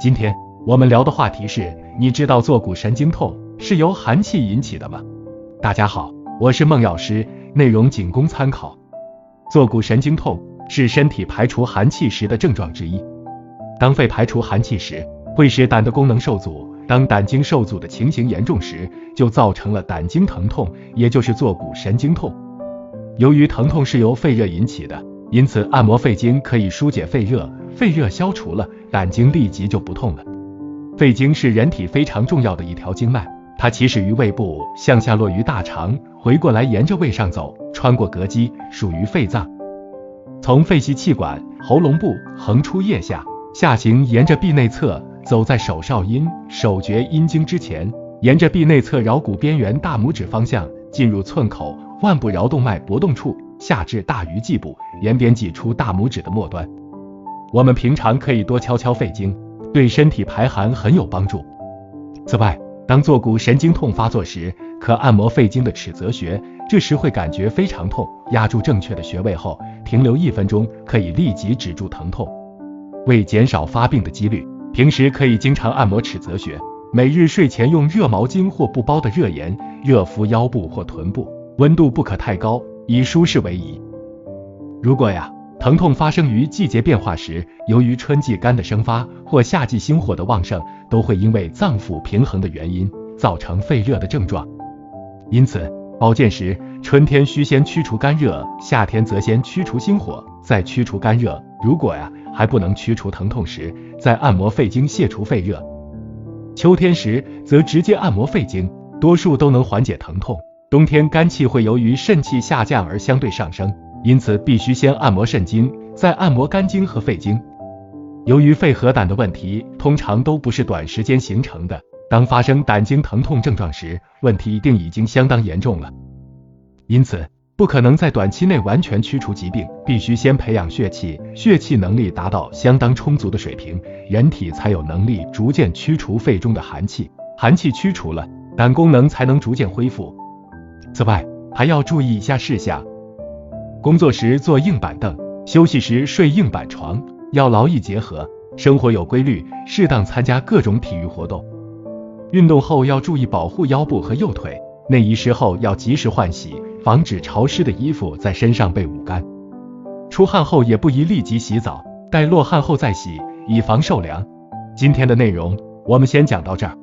今天我们聊的话题是，你知道坐骨神经痛是由寒气引起的吗？大家好，我是孟药师，内容仅供参考。坐骨神经痛是身体排除寒气时的症状之一。当肺排除寒气时，会使胆的功能受阻。当胆经受阻的情形严重时，就造成了胆经疼痛，也就是坐骨神经痛。由于疼痛是由肺热引起的，因此按摩肺经可以疏解肺热，肺热消除了，胆经立即就不痛了。肺经是人体非常重要的一条经脉，它起始于胃部，向下落于大肠，回过来沿着胃上走，穿过膈肌，属于肺脏。从肺系气管、喉咙部横出腋下，下行沿着臂内侧。走在手少阴、手厥阴经之前，沿着臂内侧桡骨边缘大拇指方向进入寸口腕部桡动脉搏动处，下至大鱼际部，沿边挤出大拇指的末端。我们平常可以多敲敲肺经，对身体排寒很有帮助。此外，当坐骨神经痛发作时，可按摩肺经的尺泽穴，这时会感觉非常痛。压住正确的穴位后，停留一分钟，可以立即止住疼痛。为减少发病的几率。平时可以经常按摩尺泽穴，每日睡前用热毛巾或布包的热盐热敷腰部或臀部，温度不可太高，以舒适为宜。如果呀，疼痛发生于季节变化时，由于春季肝的生发或夏季心火的旺盛，都会因为脏腑平衡的原因造成肺热的症状。因此，保健时，春天需先驱除肝热，夏天则先驱除心火，再驱除肝热。如果呀，还不能驱除疼痛时，再按摩肺经泻除肺热。秋天时则直接按摩肺经，多数都能缓解疼痛。冬天肝气会由于肾气下降而相对上升，因此必须先按摩肾经，再按摩肝经和肺经。由于肺和胆的问题通常都不是短时间形成的，当发生胆经疼痛症状时，问题一定已经相当严重了。因此。不可能在短期内完全驱除疾病，必须先培养血气，血气能力达到相当充足的水平，人体才有能力逐渐驱除肺中的寒气。寒气驱除了，胆功能才能逐渐恢复。此外，还要注意以下事项：工作时坐硬板凳，休息时睡硬板床，要劳逸结合，生活有规律，适当参加各种体育活动。运动后要注意保护腰部和右腿，内衣湿后要及时换洗。防止潮湿的衣服在身上被捂干，出汗后也不宜立即洗澡，待落汗后再洗，以防受凉。今天的内容我们先讲到这儿。